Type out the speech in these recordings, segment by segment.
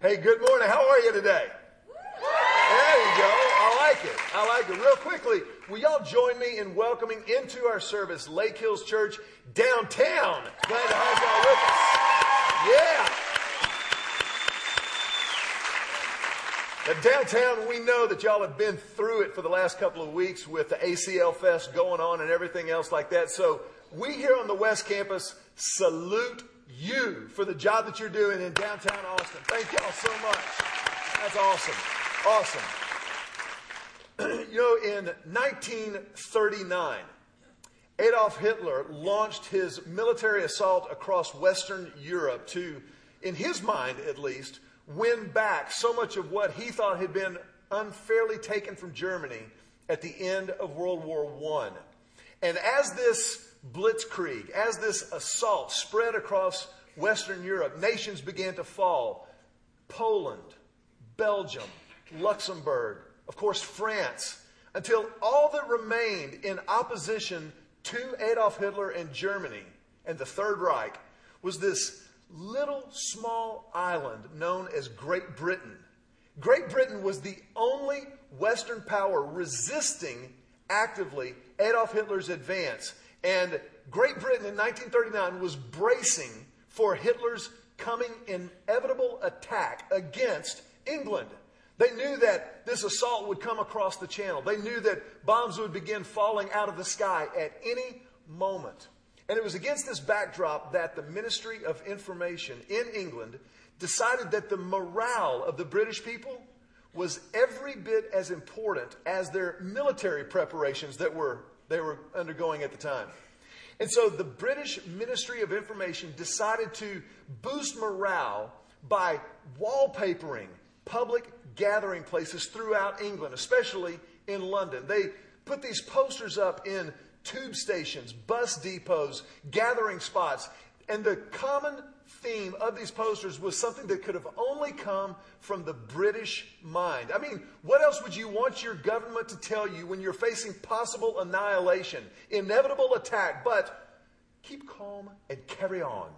Hey, good morning. How are you today? There you go. I like it. I like it. Real quickly, will y'all join me in welcoming into our service Lake Hills Church downtown? Glad to have y'all with us. Yeah. But downtown, we know that y'all have been through it for the last couple of weeks with the ACL Fest going on and everything else like that. So we here on the West Campus salute you for the job that you're doing in downtown Austin. Thank y'all so much. That's awesome. Awesome. you know, in 1939, Adolf Hitler launched his military assault across Western Europe to, in his mind at least, win back so much of what he thought had been unfairly taken from Germany at the end of World War I. And as this blitzkrieg, as this assault spread across Western Europe, nations began to fall. Poland, Belgium, Luxembourg, of course, France, until all that remained in opposition to Adolf Hitler and Germany and the Third Reich was this little small island known as Great Britain. Great Britain was the only Western power resisting actively Adolf Hitler's advance. And Great Britain in 1939 was bracing for Hitler's coming inevitable attack against England. They knew that this assault would come across the channel. They knew that bombs would begin falling out of the sky at any moment. And it was against this backdrop that the Ministry of Information in England decided that the morale of the British people was every bit as important as their military preparations that were they were undergoing at the time. And so the British Ministry of Information decided to boost morale by wallpapering public gathering places throughout England, especially in London. They put these posters up in tube stations, bus depots, gathering spots. And the common theme of these posters was something that could have only come from the British mind. I mean, what else would you want your government to tell you when you're facing possible annihilation, inevitable attack, but keep calm and carry on?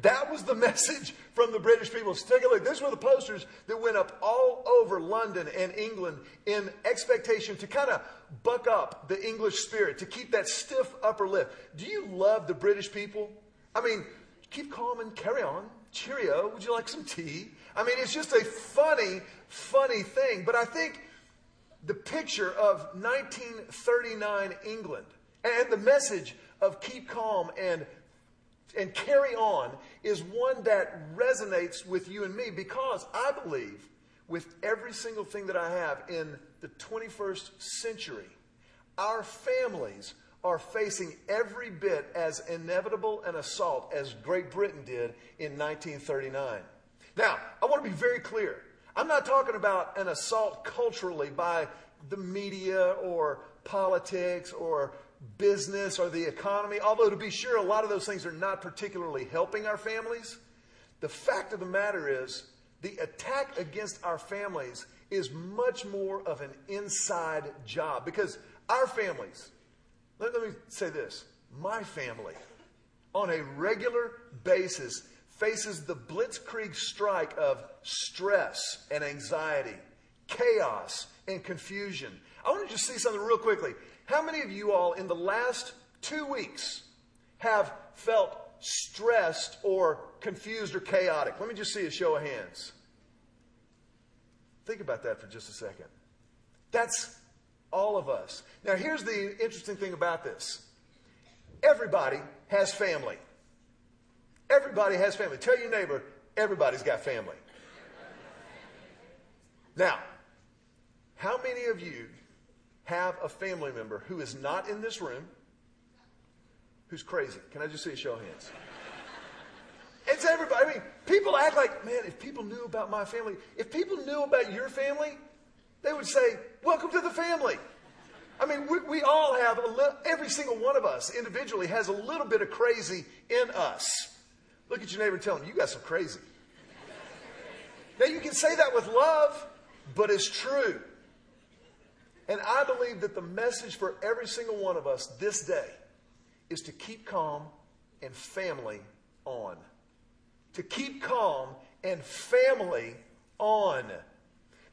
That was the message from the British people. So take a look. These were the posters that went up all over London and England in expectation to kind of buck up the English spirit, to keep that stiff upper lip. Do you love the British people? I mean, keep calm and carry on. Cheerio. Would you like some tea? I mean, it's just a funny, funny thing. But I think the picture of 1939 England and the message of keep calm and and carry on is one that resonates with you and me because I believe with every single thing that I have in the 21st century, our families are facing every bit as inevitable an assault as Great Britain did in 1939. Now, I want to be very clear. I'm not talking about an assault culturally by the media or politics or business or the economy, although to be sure, a lot of those things are not particularly helping our families. The fact of the matter is, the attack against our families is much more of an inside job because our families, let, let me say this my family, on a regular basis, faces the blitzkrieg strike of stress and anxiety, chaos and confusion. I want to just see something real quickly. How many of you all in the last two weeks have felt stressed or confused or chaotic? Let me just see a show of hands. Think about that for just a second. That's all of us. Now, here's the interesting thing about this everybody has family. Everybody has family. Tell your neighbor, everybody's got family. Now, how many of you have a family member who is not in this room who's crazy? Can I just see a show of hands? It's everybody. I mean, people act like, man, if people knew about my family, if people knew about your family, they would say, welcome to the family. I mean, we, we all have, a li- every single one of us individually has a little bit of crazy in us. Look at your neighbor and tell him, you got some crazy. Now, you can say that with love, but it's true. And I believe that the message for every single one of us this day is to keep calm and family on. To keep calm and family on.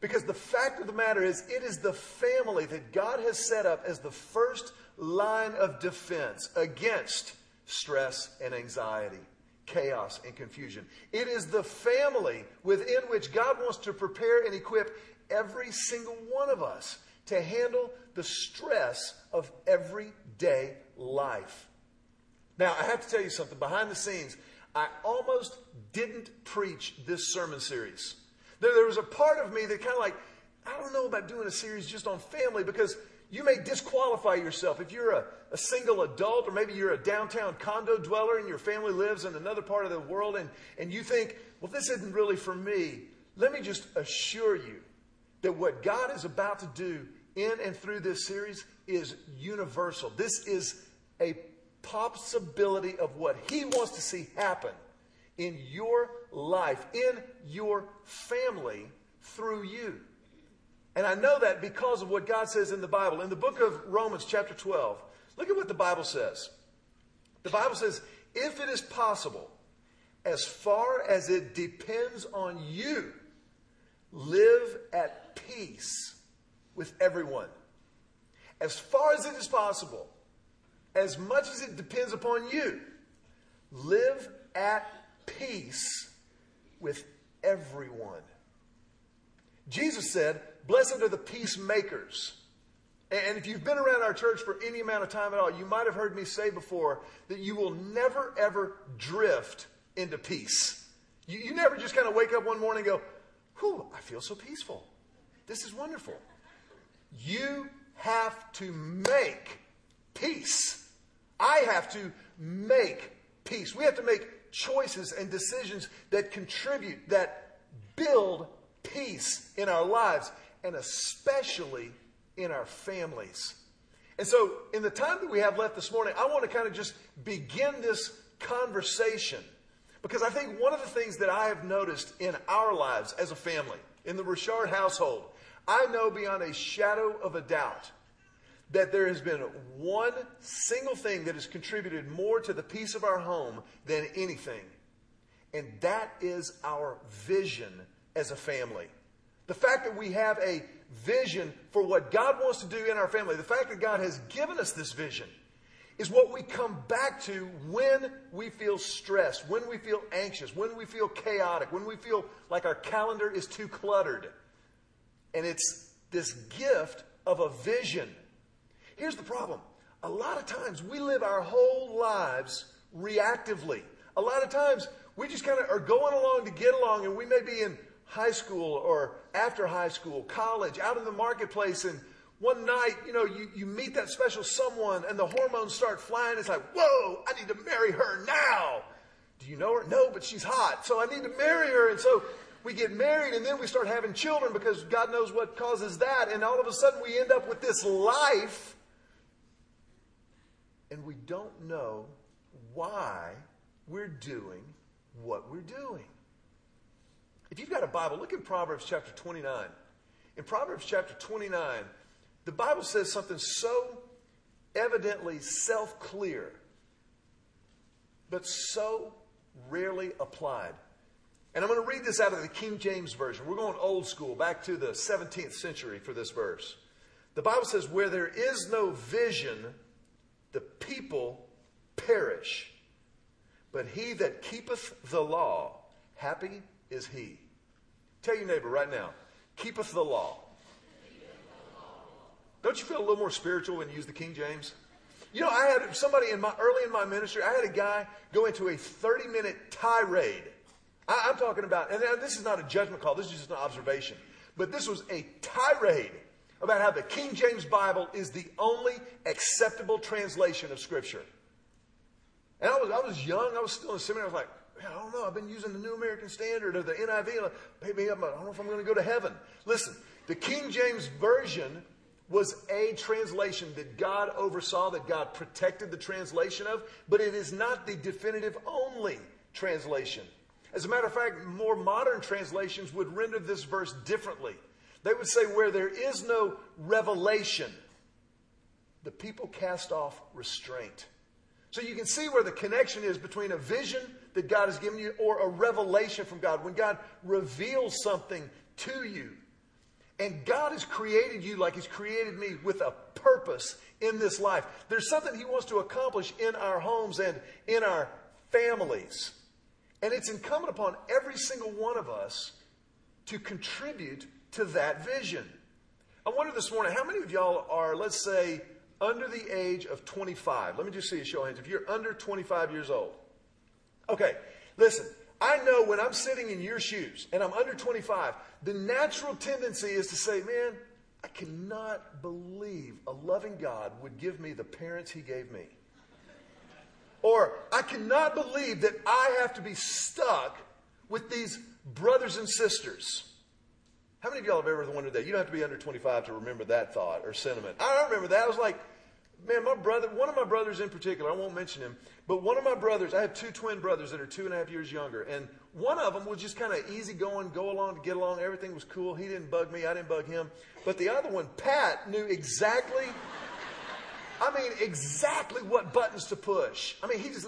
Because the fact of the matter is, it is the family that God has set up as the first line of defense against stress and anxiety, chaos and confusion. It is the family within which God wants to prepare and equip every single one of us to handle the stress of everyday life. Now, I have to tell you something. Behind the scenes, I almost didn't preach this sermon series. There, there was a part of me that kind of like, I don't know about doing a series just on family because you may disqualify yourself. If you're a, a single adult, or maybe you're a downtown condo dweller and your family lives in another part of the world, and, and you think, well, this isn't really for me, let me just assure you that what God is about to do in and through this series is universal. This is a possibility of what He wants to see happen in your life, in your family, through you. And I know that because of what God says in the Bible. In the book of Romans, chapter 12, look at what the Bible says. The Bible says, if it is possible, as far as it depends on you, live at peace with everyone. As far as it is possible, as much as it depends upon you, live at peace with everyone. Jesus said, Blessed are the peacemakers. And if you've been around our church for any amount of time at all, you might have heard me say before that you will never, ever drift into peace. You, you never just kind of wake up one morning and go, Whew, I feel so peaceful. This is wonderful. You have to make peace. I have to make peace. We have to make choices and decisions that contribute, that build peace in our lives, and especially in our families. And so, in the time that we have left this morning, I want to kind of just begin this conversation because I think one of the things that I have noticed in our lives as a family, in the Richard household, I know beyond a shadow of a doubt that there has been one single thing that has contributed more to the peace of our home than anything. And that is our vision as a family. The fact that we have a vision for what God wants to do in our family, the fact that God has given us this vision, is what we come back to when we feel stressed, when we feel anxious, when we feel chaotic, when we feel like our calendar is too cluttered. And it's this gift of a vision. Here's the problem a lot of times we live our whole lives reactively. A lot of times we just kind of are going along to get along, and we may be in high school or after high school, college, out in the marketplace, and one night, you know, you, you meet that special someone and the hormones start flying. It's like, whoa, I need to marry her now. Do you know her? No, but she's hot. So I need to marry her. And so we get married and then we start having children because God knows what causes that. And all of a sudden we end up with this life and we don't know why we're doing what we're doing. If you've got a Bible, look in Proverbs chapter 29. In Proverbs chapter 29, the Bible says something so evidently self clear, but so rarely applied. And I'm going to read this out of the King James Version. We're going old school, back to the 17th century for this verse. The Bible says, Where there is no vision, the people perish. But he that keepeth the law, happy is he. Tell your neighbor right now, keepeth the law. Don't you feel a little more spiritual when you use the King James? You know, I had somebody in my early in my ministry, I had a guy go into a 30 minute tirade. I, am talking about, and this is not a judgment call, this is just an observation. But this was a tirade about how the King James Bible is the only acceptable translation of Scripture. And I was, I was young, I was still in seminary, I was like, I don't know, I've been using the New American Standard or the NIV. Maybe I don't know if I'm going to go to heaven. Listen, the King James Version was a translation that God oversaw, that God protected the translation of, but it is not the definitive only translation. As a matter of fact, more modern translations would render this verse differently. They would say, where there is no revelation, the people cast off restraint. So you can see where the connection is between a vision that God has given you or a revelation from God, when God reveals something to you. And God has created you like He's created me with a purpose in this life. There's something He wants to accomplish in our homes and in our families. And it's incumbent upon every single one of us to contribute to that vision. I wonder this morning, how many of y'all are, let's say, under the age of 25? Let me just see a show of hands. If you're under 25 years old. Okay, listen, I know when I'm sitting in your shoes and I'm under 25, the natural tendency is to say, man, I cannot believe a loving God would give me the parents he gave me. Or I cannot believe that I have to be stuck with these brothers and sisters. How many of y'all have ever wondered that? You don't have to be under 25 to remember that thought or sentiment. I remember that. I was like, man, my brother, one of my brothers in particular, I won't mention him, but one of my brothers, I have two twin brothers that are two and a half years younger. And one of them was just kind of easy going, go along to get along. Everything was cool. He didn't bug me. I didn't bug him. But the other one, Pat, knew exactly, I mean, exactly what buttons to push. I mean, he just,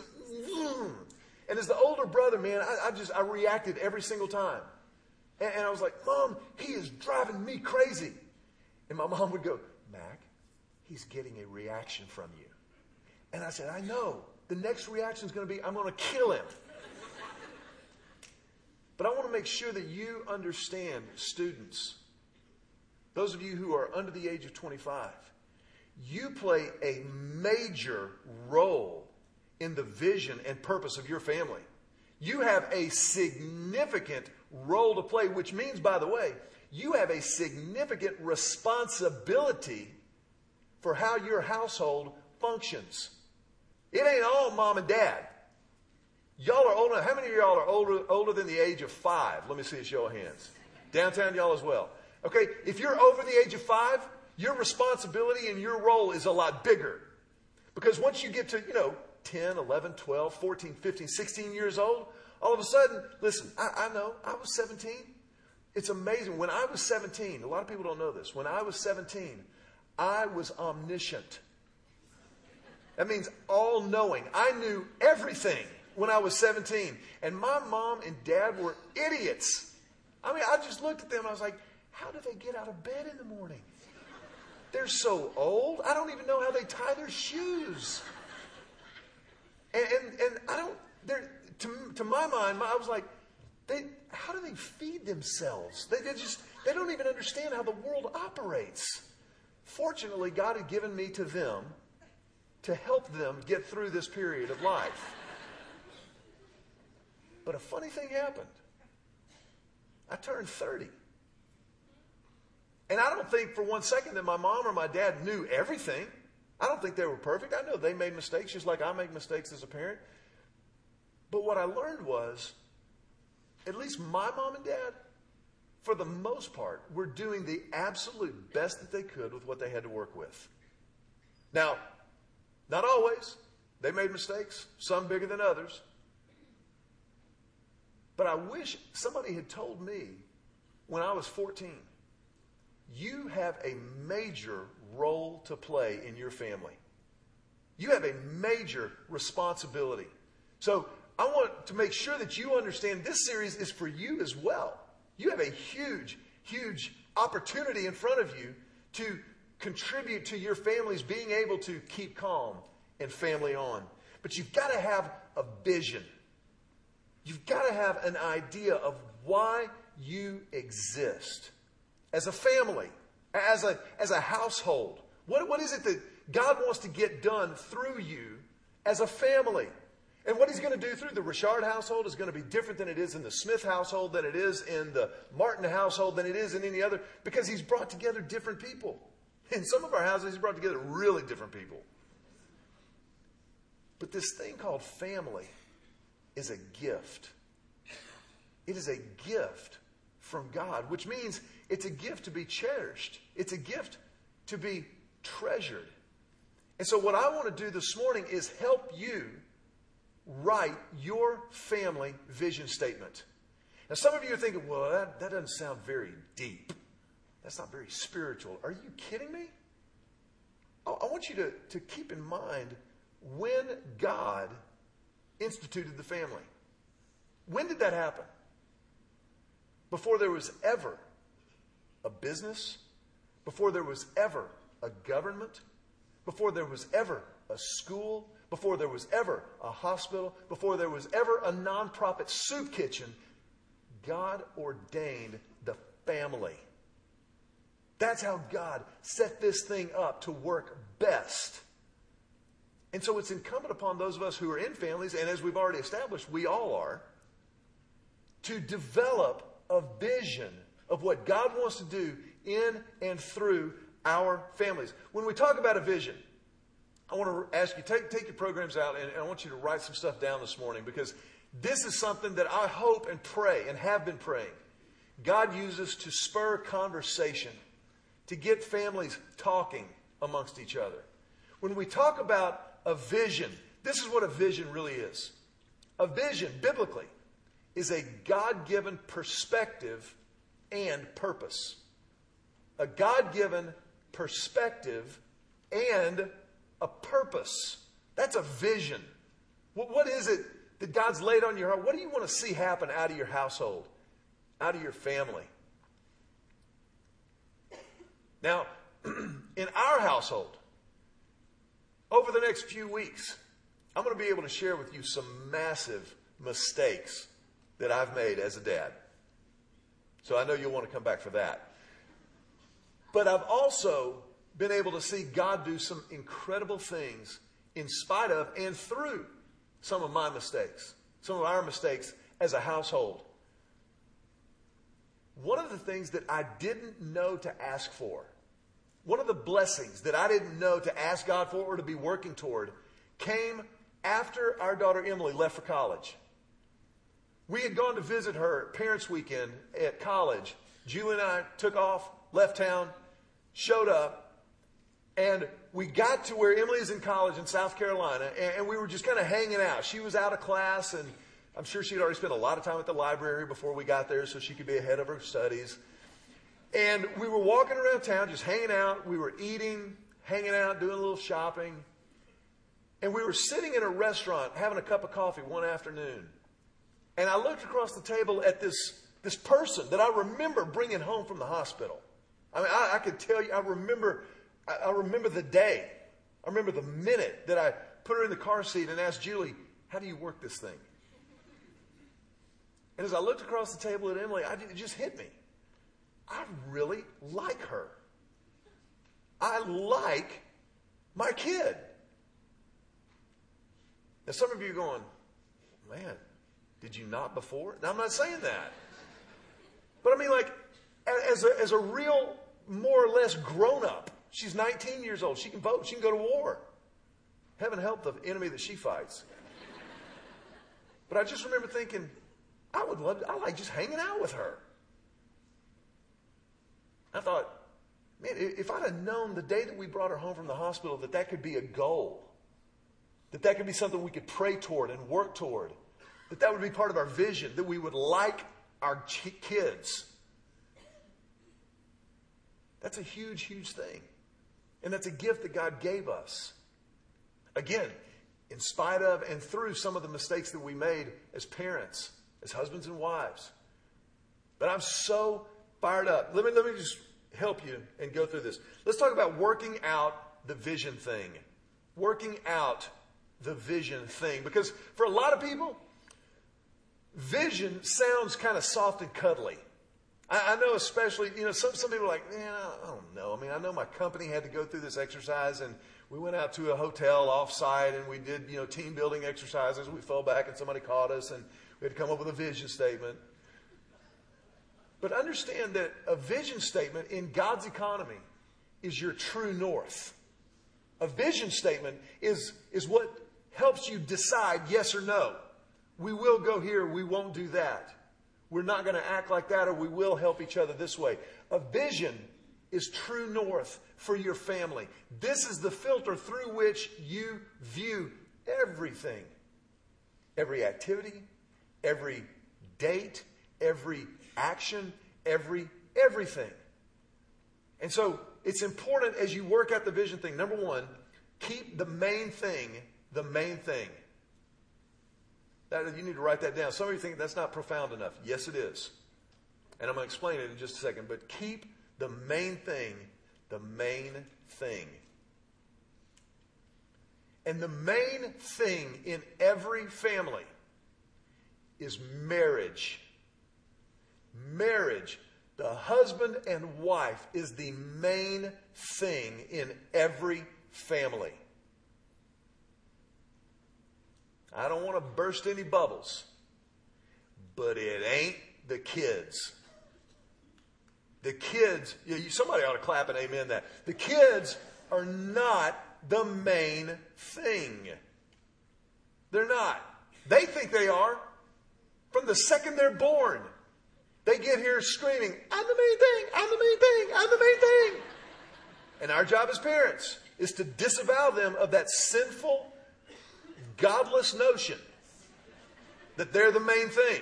and as the older brother, man, I, I just, I reacted every single time. And, and I was like, Mom, he is driving me crazy. And my mom would go, Mac, he's getting a reaction from you. And I said, I know. The next reaction is going to be, I'm going to kill him. but I want to make sure that you understand, students, those of you who are under the age of 25, you play a major role in the vision and purpose of your family. You have a significant role to play, which means, by the way, you have a significant responsibility for how your household functions. It ain't all mom and dad. Y'all are older. How many of y'all are older, older than the age of five? Let me see a show of hands. Downtown, y'all as well. Okay, if you're over the age of five, your responsibility and your role is a lot bigger. Because once you get to, you know, 10, 11, 12, 14, 15, 16 years old, all of a sudden, listen, I, I know, I was 17. It's amazing. When I was 17, a lot of people don't know this. When I was 17, I was omniscient. That means all knowing. I knew everything when I was 17. And my mom and dad were idiots. I mean, I just looked at them and I was like, how do they get out of bed in the morning? They're so old. I don't even know how they tie their shoes. And, and, and I don't, to, to my mind, I was like, they, how do they feed themselves? They, they just, they don't even understand how the world operates. Fortunately, God had given me to them to help them get through this period of life. But a funny thing happened. I turned 30. And I don't think for one second that my mom or my dad knew everything. I don't think they were perfect. I know they made mistakes just like I make mistakes as a parent. But what I learned was, at least my mom and dad, for the most part, were doing the absolute best that they could with what they had to work with. Now, not always. They made mistakes, some bigger than others. But I wish somebody had told me when I was 14 you have a major role to play in your family. You have a major responsibility. So I want to make sure that you understand this series is for you as well. You have a huge, huge opportunity in front of you to contribute to your families being able to keep calm and family on. But you've got to have a vision. You've got to have an idea of why you exist as a family, as a, as a household. What, what is it that God wants to get done through you as a family? And what he's going to do through the Richard household is going to be different than it is in the Smith household, than it is in the Martin household, than it is in any other, because he's brought together different people. In some of our houses, he's brought together really different people. But this thing called family is a gift. It is a gift from God, which means it's a gift to be cherished. It's a gift to be treasured. And so, what I want to do this morning is help you write your family vision statement. Now, some of you are thinking, well, that, that doesn't sound very deep. That's not very spiritual. Are you kidding me? I, I want you to, to keep in mind when God instituted the family. When did that happen? Before there was ever a business, before there was ever a government, before there was ever a school, before there was ever a hospital, before there was ever a nonprofit soup kitchen, God ordained the family. That's how God set this thing up to work best. And so it's incumbent upon those of us who are in families, and as we've already established, we all are, to develop a vision of what God wants to do in and through our families. When we talk about a vision, I want to ask you, take, take your programs out, and, and I want you to write some stuff down this morning because this is something that I hope and pray and have been praying. God uses to spur conversation, to get families talking amongst each other. When we talk about a vision, this is what a vision really is. A vision, biblically, is a God given perspective and purpose. A God given perspective and a purpose. That's a vision. what is it that God's laid on your heart? What do you want to see happen out of your household, out of your family? Now, in our household, over the next few weeks, I'm going to be able to share with you some massive mistakes that I've made as a dad. So I know you'll want to come back for that. But I've also been able to see God do some incredible things in spite of and through some of my mistakes, some of our mistakes as a household. One of the things that I didn't know to ask for, one of the blessings that I didn't know to ask God for or to be working toward, came after our daughter Emily left for college. We had gone to visit her parents' weekend at college. Julie and I took off, left town, showed up, and we got to where Emily is in college in South Carolina, and, and we were just kind of hanging out. She was out of class, and I'm sure she'd already spent a lot of time at the library before we got there so she could be ahead of her studies. And we were walking around town, just hanging out. We were eating, hanging out, doing a little shopping. And we were sitting in a restaurant having a cup of coffee one afternoon. And I looked across the table at this, this person that I remember bringing home from the hospital. I mean, I, I could tell you, I remember, I, I remember the day. I remember the minute that I put her in the car seat and asked Julie, how do you work this thing? And as I looked across the table at Emily, I, it just hit me. I really like her. I like my kid. Now, some of you are going, man, did you not before? Now, I'm not saying that. But I mean, like, as a, as a real, more or less grown up, she's 19 years old. She can vote. She can go to war. Heaven help the enemy that she fights. But I just remember thinking, I would love to, I like just hanging out with her. I thought, man, if I'd have known the day that we brought her home from the hospital that that could be a goal, that that could be something we could pray toward and work toward, that that would be part of our vision, that we would like our kids. That's a huge, huge thing. And that's a gift that God gave us. Again, in spite of and through some of the mistakes that we made as parents, as husbands and wives. But I'm so fired up. Let me, let me just help you and go through this. Let's talk about working out the vision thing. Working out the vision thing. Because for a lot of people, vision sounds kind of soft and cuddly. I, I know, especially, you know, some, some people are like, man, I, don't know. I mean, I know my company had to go through this exercise, and we went out to a hotel offsite, and we did, you know, team building exercises. We fell back, and somebody caught us, and we had to come up with a vision statement. But understand that a vision statement in God's economy is your true north. A vision statement is, is what helps you decide yes or no. We will go here, we won't do that. We're not going to act like that, or we will help each other this way. A vision is true north for your family. This is the filter through which you view everything every activity, every date, every action, every everything. And so it's important as you work out the vision thing. Number one, keep the main thing the main thing. That, you need to write that down. Some of you think that's not profound enough. Yes, it is. And I'm going to explain it in just a second. But keep the main thing the main thing. And the main thing in every family is marriage. Marriage, the husband and wife, is the main thing in every family. I don't want to burst any bubbles, but it ain't the kids. The kids, you, somebody ought to clap and amen that. The kids are not the main thing. They're not. They think they are. From the second they're born, they get here screaming, I'm the main thing, I'm the main thing, I'm the main thing. And our job as parents is to disavow them of that sinful, godless notion that they're the main thing.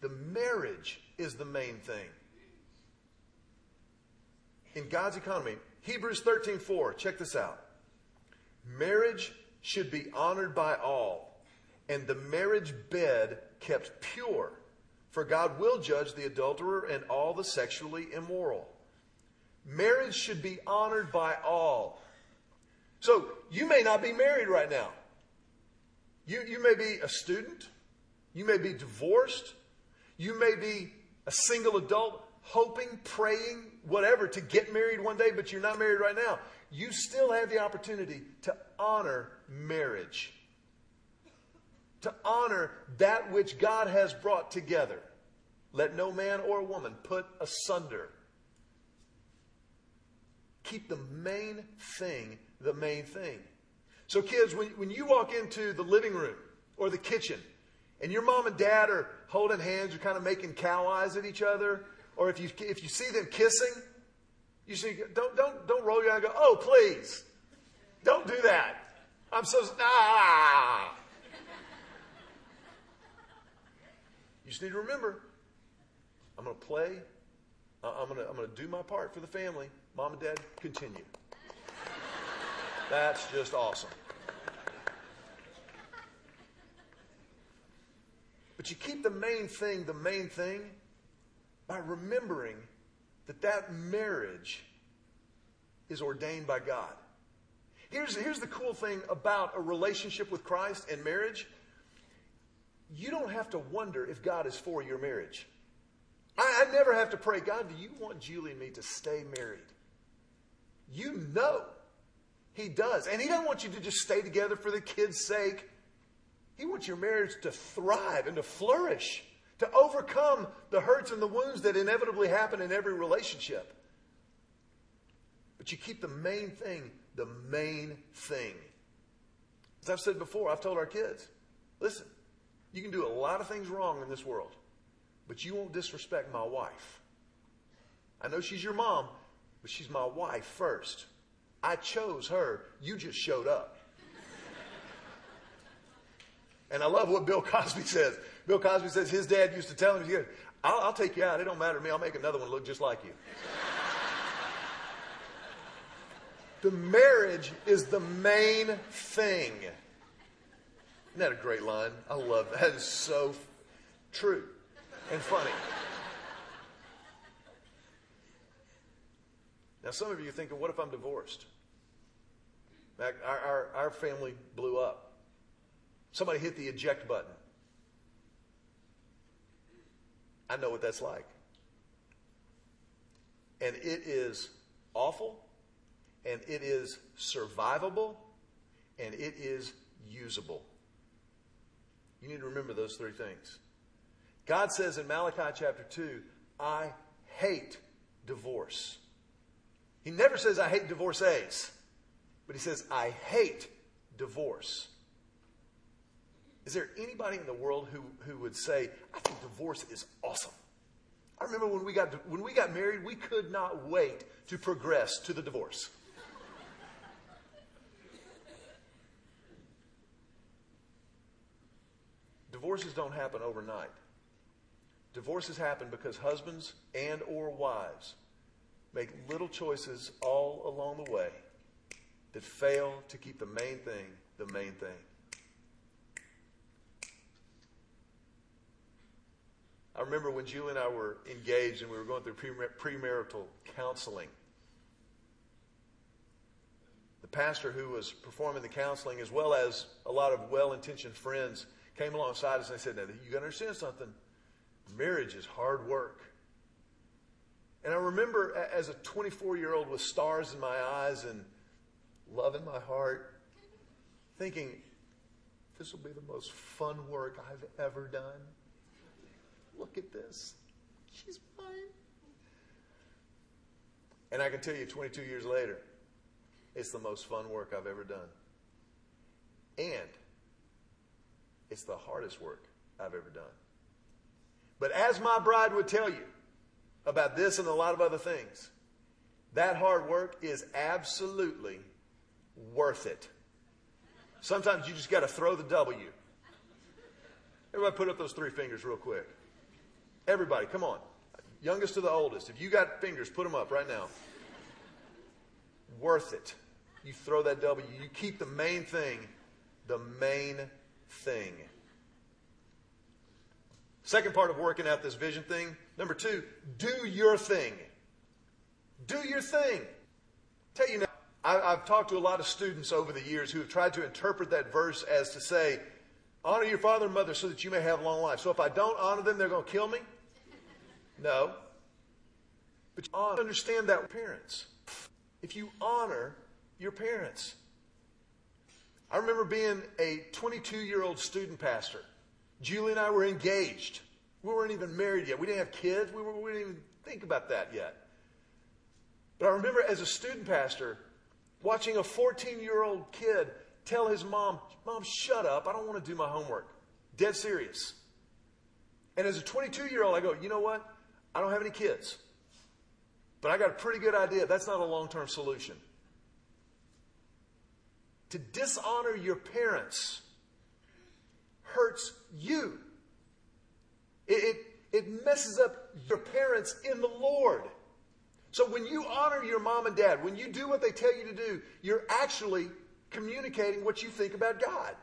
The marriage is the main thing. In God's economy, Hebrews 13:4, check this out. Marriage should be honored by all, and the marriage bed kept pure, for God will judge the adulterer and all the sexually immoral. Marriage should be honored by all. So, you may not be married right now. You, you may be a student. You may be divorced. You may be a single adult hoping, praying, whatever, to get married one day, but you're not married right now. You still have the opportunity to honor marriage, to honor that which God has brought together. Let no man or woman put asunder. Keep the main thing the main thing. So, kids, when, when you walk into the living room or the kitchen, and your mom and dad are holding hands, you're kind of making cow eyes at each other, or if you, if you see them kissing, you see, don't, don't, don't roll your eye and go, oh, please. Don't do that. I'm so, ah. You just need to remember, I'm going to play. I'm going to, I'm going to do my part for the family. Mom and dad, continue. That's just awesome. But you keep the main thing the main thing by remembering that that marriage is ordained by God. Here's, here's the cool thing about a relationship with Christ and marriage. You don't have to wonder if God is for your marriage. I, I never have to pray, God, do you want Julie and me to stay married? You know He does. And He doesn't want you to just stay together for the kids' sake. He wants your marriage to thrive and to flourish, to overcome the hurts and the wounds that inevitably happen in every relationship. But you keep the main thing the main thing. As I've said before, I've told our kids listen, you can do a lot of things wrong in this world, but you won't disrespect my wife. I know she's your mom, but she's my wife first. I chose her. You just showed up. And I love what Bill Cosby says. Bill Cosby says his dad used to tell him, I'll, I'll take you out. It don't matter to me. I'll make another one look just like you. the marriage is the main thing. Isn't that a great line? I love that. That is so true and funny. Now, some of you are thinking, what if I'm divorced? Our, our, our family blew up. Somebody hit the eject button. I know what that's like. And it is awful, and it is survivable, and it is usable. You need to remember those three things. God says in Malachi chapter 2, I hate divorce. He never says, I hate divorcees, but he says, I hate divorce. Is there anybody in the world who, who would say, I think divorce is awesome? I remember when we, got, when we got married, we could not wait to progress to the divorce. Divorces don't happen overnight. Divorces happen because husbands and or wives make little choices all along the way that fail to keep the main thing the main thing. I remember when Julie and I were engaged and we were going through premarital counseling. The pastor who was performing the counseling, as well as a lot of well intentioned friends, came alongside us and they said, Now, you understand something. Marriage is hard work. And I remember as a 24 year old with stars in my eyes and love in my heart, thinking, this will be the most fun work I've ever done. Look at this. She's mine. And I can tell you 22 years later, it's the most fun work I've ever done. And it's the hardest work I've ever done. But as my bride would tell you about this and a lot of other things, that hard work is absolutely worth it. Sometimes you just got to throw the W. Everybody put up those three fingers real quick. Everybody, come on. Youngest to the oldest. If you got fingers, put them up right now. Worth it. You throw that W. You keep the main thing the main thing. Second part of working out this vision thing. Number two, do your thing. Do your thing. Tell you now, I, have talked to a lot of students over the years who have tried to interpret that verse as to say, honor your father and mother so that you may have long life. So if I don't honor them, they're going to kill me? No. But you understand that parents. If you honor your parents. I remember being a 22 year old student pastor. Julie and I were engaged. We weren't even married yet. We didn't have kids. We, were, we didn't even think about that yet. But I remember as a student pastor, watching a 14 year old kid tell his mom, Mom, shut up. I don't want to do my homework. Dead serious. And as a 22 year old, I go, you know what? I don't have any kids. But I got a pretty good idea. That's not a long term solution. To dishonor your parents hurts you. It, it, it messes up your parents in the Lord. So when you honor your mom and dad, when you do what they tell you to do, you're actually communicating what you think about God.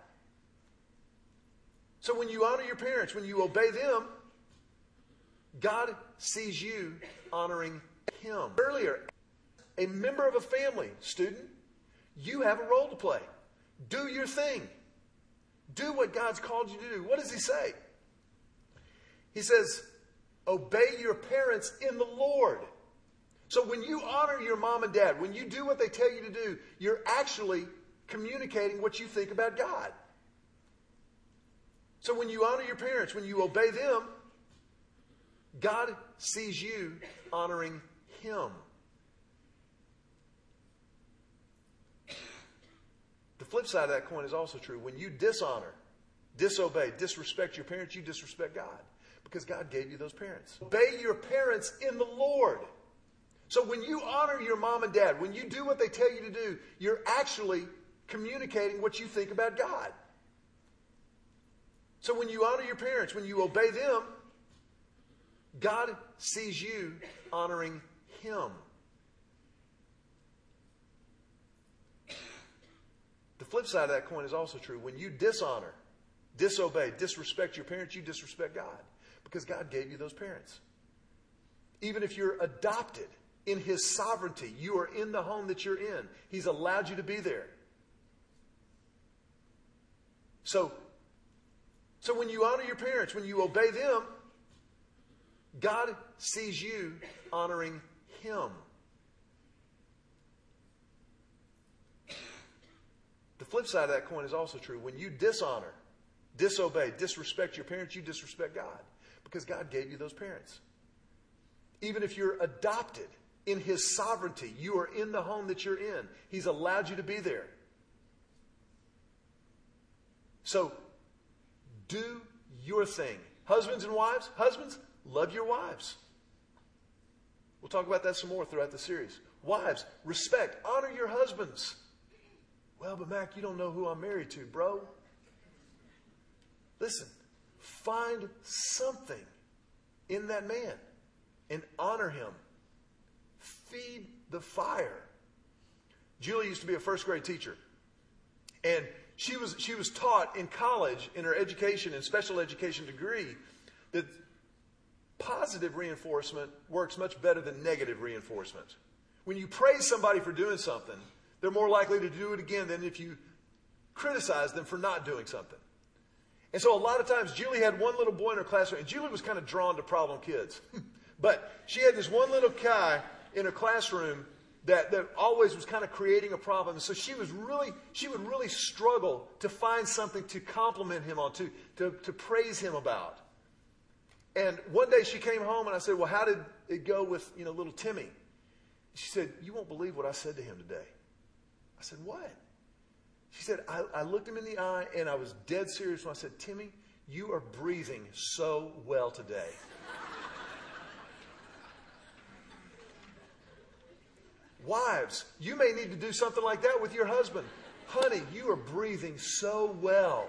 So when you honor your parents, when you obey them, God sees you honoring Him. Earlier, a member of a family, student, you have a role to play. Do your thing. Do what God's called you to do. What does He say? He says, Obey your parents in the Lord. So when you honor your mom and dad, when you do what they tell you to do, you're actually communicating what you think about God. So when you honor your parents, when you obey them, God sees you honoring Him. The flip side of that coin is also true. When you dishonor, disobey, disrespect your parents, you disrespect God because God gave you those parents. Obey your parents in the Lord. So when you honor your mom and dad, when you do what they tell you to do, you're actually communicating what you think about God. So when you honor your parents, when you obey them, God sees you honoring Him. The flip side of that coin is also true. When you dishonor, disobey, disrespect your parents, you disrespect God because God gave you those parents. Even if you're adopted in His sovereignty, you are in the home that you're in. He's allowed you to be there. So, so when you honor your parents, when you obey them, God sees you honoring Him. The flip side of that coin is also true. When you dishonor, disobey, disrespect your parents, you disrespect God because God gave you those parents. Even if you're adopted in His sovereignty, you are in the home that you're in. He's allowed you to be there. So do your thing. Husbands and wives, husbands, love your wives. We'll talk about that some more throughout the series. Wives, respect, honor your husbands. Well, but Mac, you don't know who I'm married to, bro. Listen, find something in that man and honor him. Feed the fire. Julie used to be a first grade teacher. And she was, she was taught in college, in her education and special education degree, that positive reinforcement works much better than negative reinforcement. When you praise somebody for doing something, they're more likely to do it again than if you criticize them for not doing something. And so a lot of times, Julie had one little boy in her classroom, and Julie was kind of drawn to problem kids. but she had this one little guy in a classroom that, that always was kind of creating a problem. So she was really, she would really struggle to find something to compliment him on, to, to, to praise him about. And one day she came home and I said, Well, how did it go with, you know, little Timmy? She said, You won't believe what I said to him today. I said, What? She said, I, I looked him in the eye and I was dead serious when I said, Timmy, you are breathing so well today. Wives, you may need to do something like that with your husband. Honey, you are breathing so well.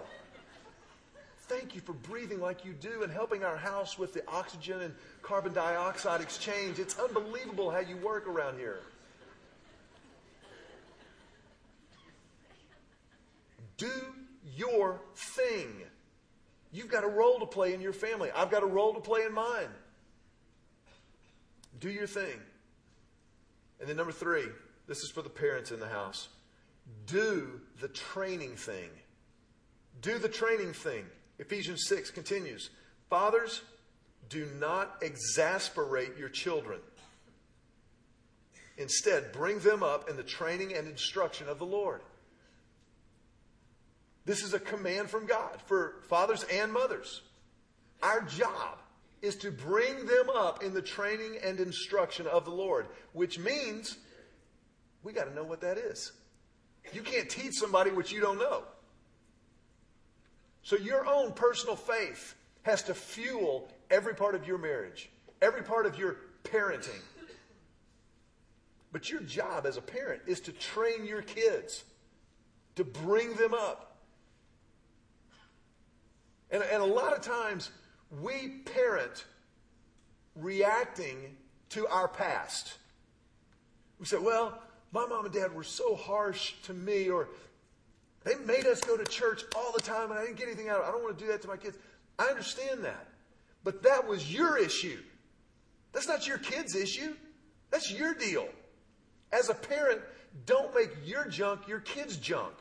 Thank you for breathing like you do and helping our house with the oxygen and carbon dioxide exchange. It's unbelievable how you work around here. Do your thing. You've got a role to play in your family. I've got a role to play in mine. Do your thing. And then number three, this is for the parents in the house. Do the training thing. Do the training thing. Ephesians 6 continues Fathers, do not exasperate your children. Instead, bring them up in the training and instruction of the Lord. This is a command from God for fathers and mothers. Our job is to bring them up in the training and instruction of the Lord, which means we got to know what that is. You can't teach somebody what you don't know. So your own personal faith has to fuel every part of your marriage, every part of your parenting. But your job as a parent is to train your kids, to bring them up. And, and a lot of times, we parent reacting to our past. We say, well, my mom and dad were so harsh to me, or they made us go to church all the time and I didn't get anything out of it. I don't want to do that to my kids. I understand that. But that was your issue. That's not your kid's issue. That's your deal. As a parent, don't make your junk your kid's junk.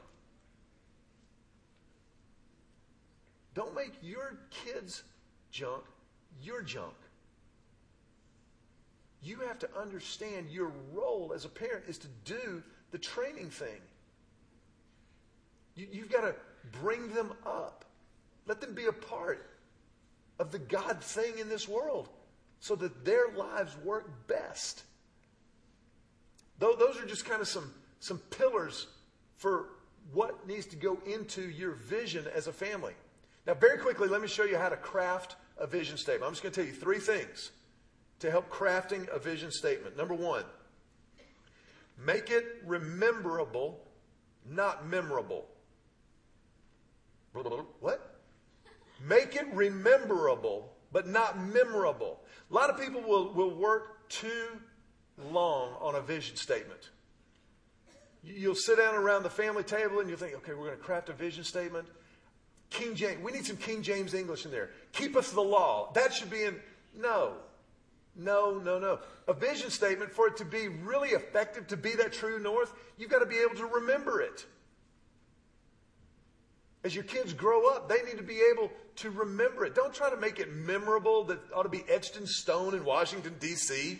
Don't make your kids' junk your junk. You have to understand your role as a parent is to do the training thing. You, you've got to bring them up. Let them be a part of the God thing in this world so that their lives work best. Though those are just kind of some, some pillars for what needs to go into your vision as a family. Now, very quickly, let me show you how to craft a vision statement. I'm just going to tell you three things to help crafting a vision statement. Number one, make it rememberable, not memorable. What? Make it rememberable, but not memorable. A lot of people will, will work too long on a vision statement. You'll sit down around the family table and you'll think, okay, we're going to craft a vision statement. King James, we need some King James English in there. Keep us the law. That should be in. No. No, no, no. A vision statement, for it to be really effective, to be that true north, you've got to be able to remember it. As your kids grow up, they need to be able to remember it. Don't try to make it memorable that ought to be etched in stone in Washington, D.C.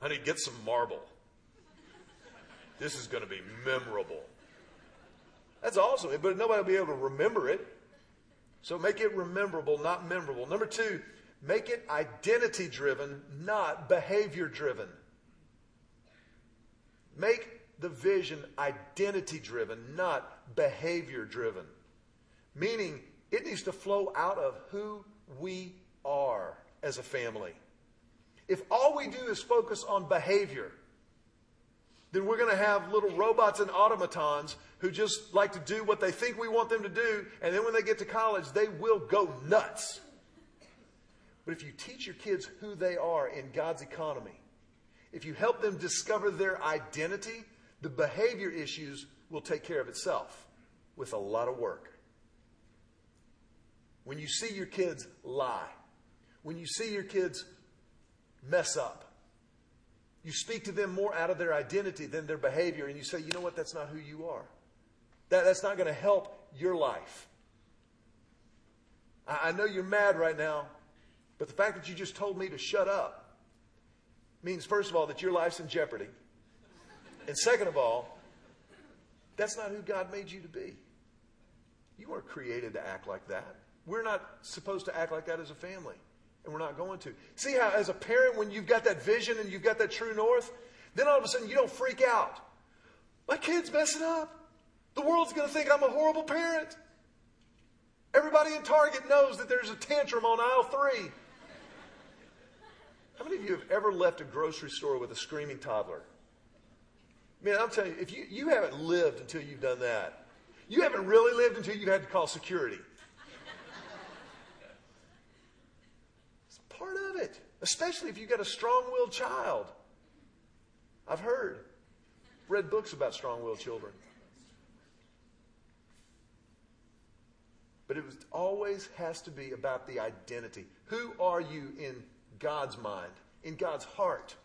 Honey, get some marble. This is going to be memorable. That's awesome, but nobody will be able to remember it. So make it rememberable, not memorable. Number two, make it identity driven, not behavior driven. Make the vision identity driven, not behavior driven. Meaning, it needs to flow out of who we are as a family. If all we do is focus on behavior, then we're going to have little robots and automatons who just like to do what they think we want them to do, and then when they get to college, they will go nuts. But if you teach your kids who they are in God's economy, if you help them discover their identity, the behavior issues will take care of itself with a lot of work. When you see your kids lie, when you see your kids mess up. You speak to them more out of their identity than their behavior, and you say, you know what, that's not who you are. That, that's not going to help your life. I, I know you're mad right now, but the fact that you just told me to shut up means, first of all, that your life's in jeopardy. And second of all, that's not who God made you to be. You weren't created to act like that. We're not supposed to act like that as a family, and we're not going to. See how, as a parent, when you've got that vision and you've got that true north, then all of a sudden you don't freak out. My kid's messing up. The world's going to think I'm a horrible parent. Everybody in Target knows that there's a tantrum on aisle three. How many of you have ever left a grocery store with a screaming toddler? Man, I'm telling you, if you, you haven't lived until you've done that, you haven't really lived until you've had to call security. It's part of it, especially if you've got a strong willed child. I've heard, read books about strong willed children. But it was, always has to be about the identity. Who are you in God's mind, in God's heart?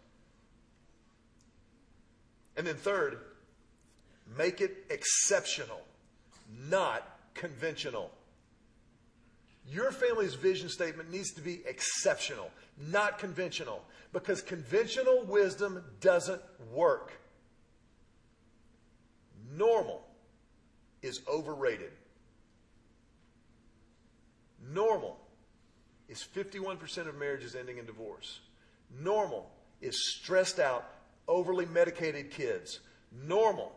And then, third, make it exceptional, not conventional. Your family's vision statement needs to be exceptional, not conventional, because conventional wisdom doesn't work. Normal is overrated. Normal is 51% of marriages ending in divorce. Normal is stressed out, overly medicated kids. Normal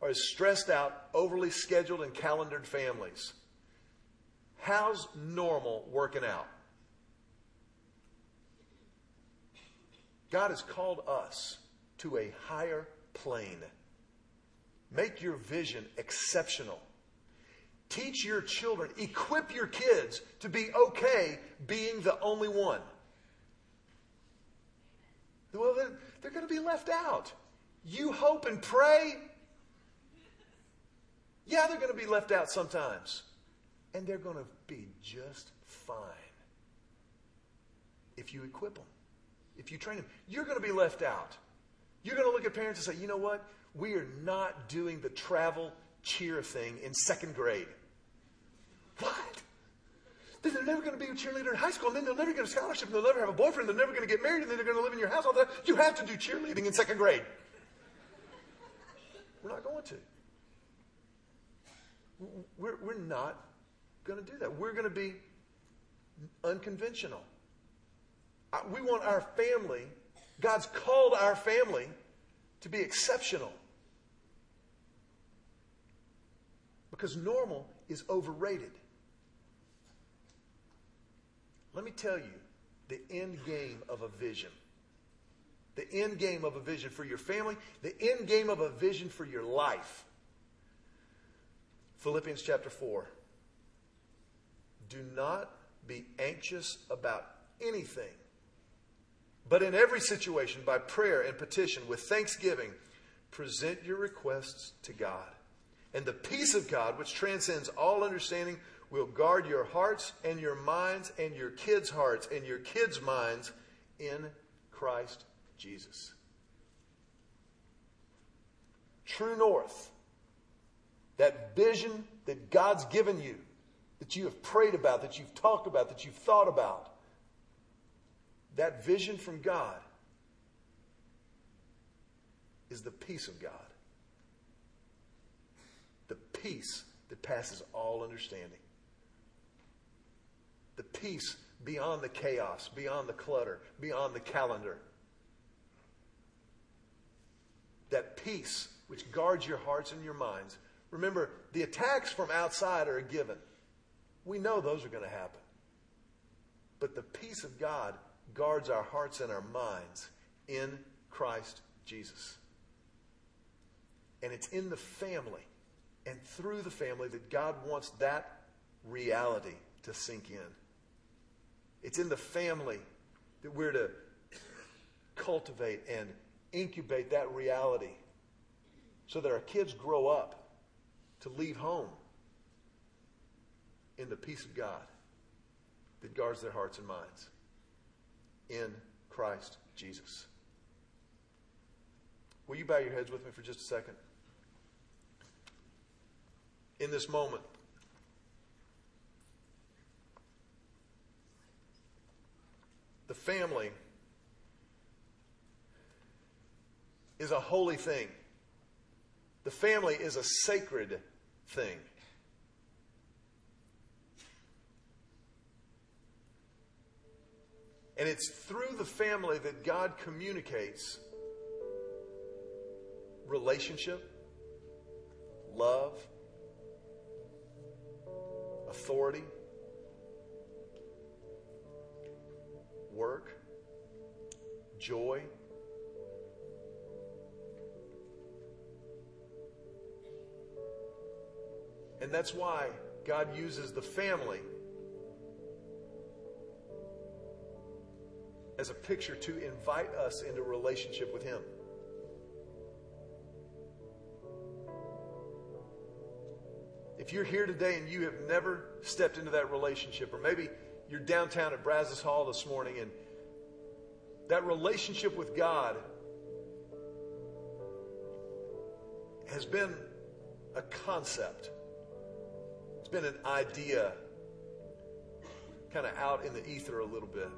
are stressed out, overly scheduled and calendared families. How's normal working out? God has called us to a higher plane. Make your vision exceptional. Teach your children, equip your kids to be okay being the only one. Well, they're, they're going to be left out. You hope and pray. Yeah, they're going to be left out sometimes. And they're going to be just fine if you equip them, if you train them. You're going to be left out. You're going to look at parents and say, you know what? We are not doing the travel cheer thing in second grade. What? Then they're never going to be a cheerleader in high school, and then they'll never get a scholarship, and they'll never have a boyfriend, they're never going to get married, and then they're going to live in your house all that. You have to do cheerleading in second grade. We're not going to. We're, we're not going to do that. We're going to be unconventional. We want our family, God's called our family to be exceptional. Because normal is overrated. Let me tell you the end game of a vision. The end game of a vision for your family, the end game of a vision for your life. Philippians chapter 4. Do not be anxious about anything, but in every situation, by prayer and petition, with thanksgiving, present your requests to God. And the peace of God, which transcends all understanding, will guard your hearts and your minds and your kids' hearts and your kids' minds in Christ Jesus. True north. That vision that God's given you, that you have prayed about, that you've talked about, that you've thought about. That vision from God is the peace of God. The peace that passes all understanding the peace beyond the chaos, beyond the clutter, beyond the calendar. That peace which guards your hearts and your minds. Remember, the attacks from outside are a given. We know those are going to happen. But the peace of God guards our hearts and our minds in Christ Jesus. And it's in the family and through the family that God wants that reality to sink in. It's in the family that we're to cultivate and incubate that reality so that our kids grow up to leave home in the peace of God. that guards their hearts and minds in Christ Jesus. Will you bow your heads with me for just a second? In this moment, the family is a holy thing. The family is a sacred thing. And it's through the family that God communicates relationship, love, authority, work, joy. And that's why God uses the family as a picture to invite us into relationship with Him. If you're here today and you have never stepped into that relationship, or maybe you're downtown at Brazos Hall this morning and that relationship with God has been a concept, it's been an idea kind of out in the ether a little bit.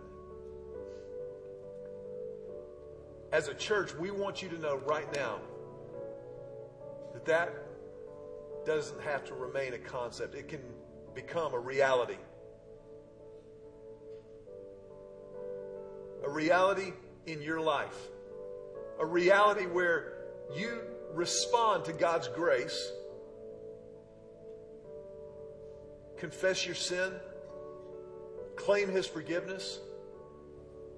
As a church, we want you to know right now that that doesn't have to remain a concept, it can become a reality. A reality in your life. A reality where you respond to God's grace, confess your sin, claim His forgiveness,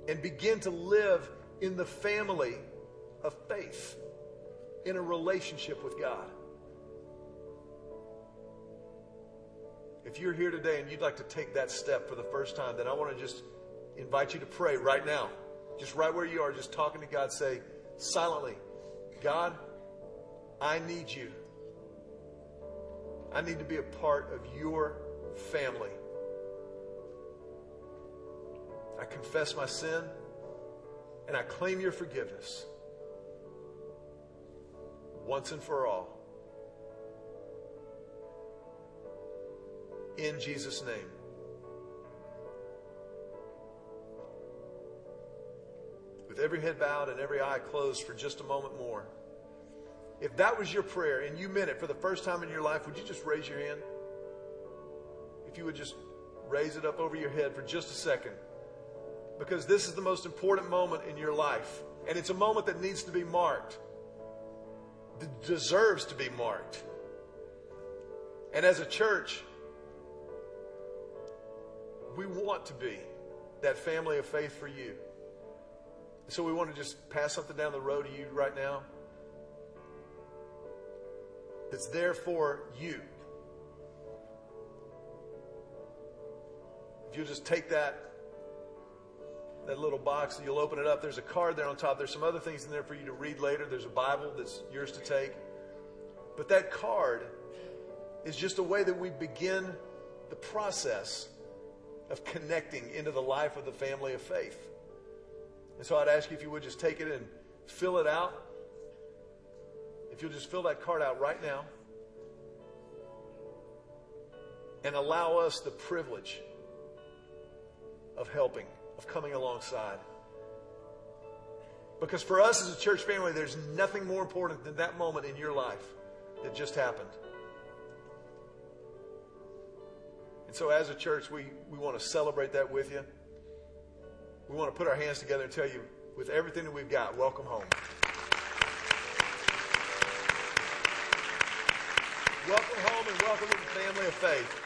and begin to live in the family of faith, in a relationship with God. If you're here today and you'd like to take that step for the first time, then I want to just invite you to pray right now. Just right where you are, just talking to God, say silently, God, I need you. I need to be a part of your family. I confess my sin and I claim your forgiveness once and for all. In Jesus' name. With every head bowed and every eye closed for just a moment more. If that was your prayer and you meant it for the first time in your life, would you just raise your hand? If you would just raise it up over your head for just a second because this is the most important moment in your life. And it's a moment that needs to be marked, that deserves to be marked. And as a church, we want to be that family of faith for you. So we want to just pass something down the road to you right now that's there for you. If you'll just take that that little box, you'll open it up. There's a card there on top. There's some other things in there for you to read later. There's a Bible that's yours to take. But that card is just a way that we begin the process of connecting into the life of the family of faith. And so I'd ask you if you would just take it and fill it out. If you'll just fill that card out right now and allow us the privilege of helping of coming alongside. Because for us as a church family, there's nothing more important than that moment in your life that just happened. And so, as a church, we, we want to celebrate that with you. We want to put our hands together and tell you, with everything that we've got, welcome home. Welcome home and welcome to the family of faith.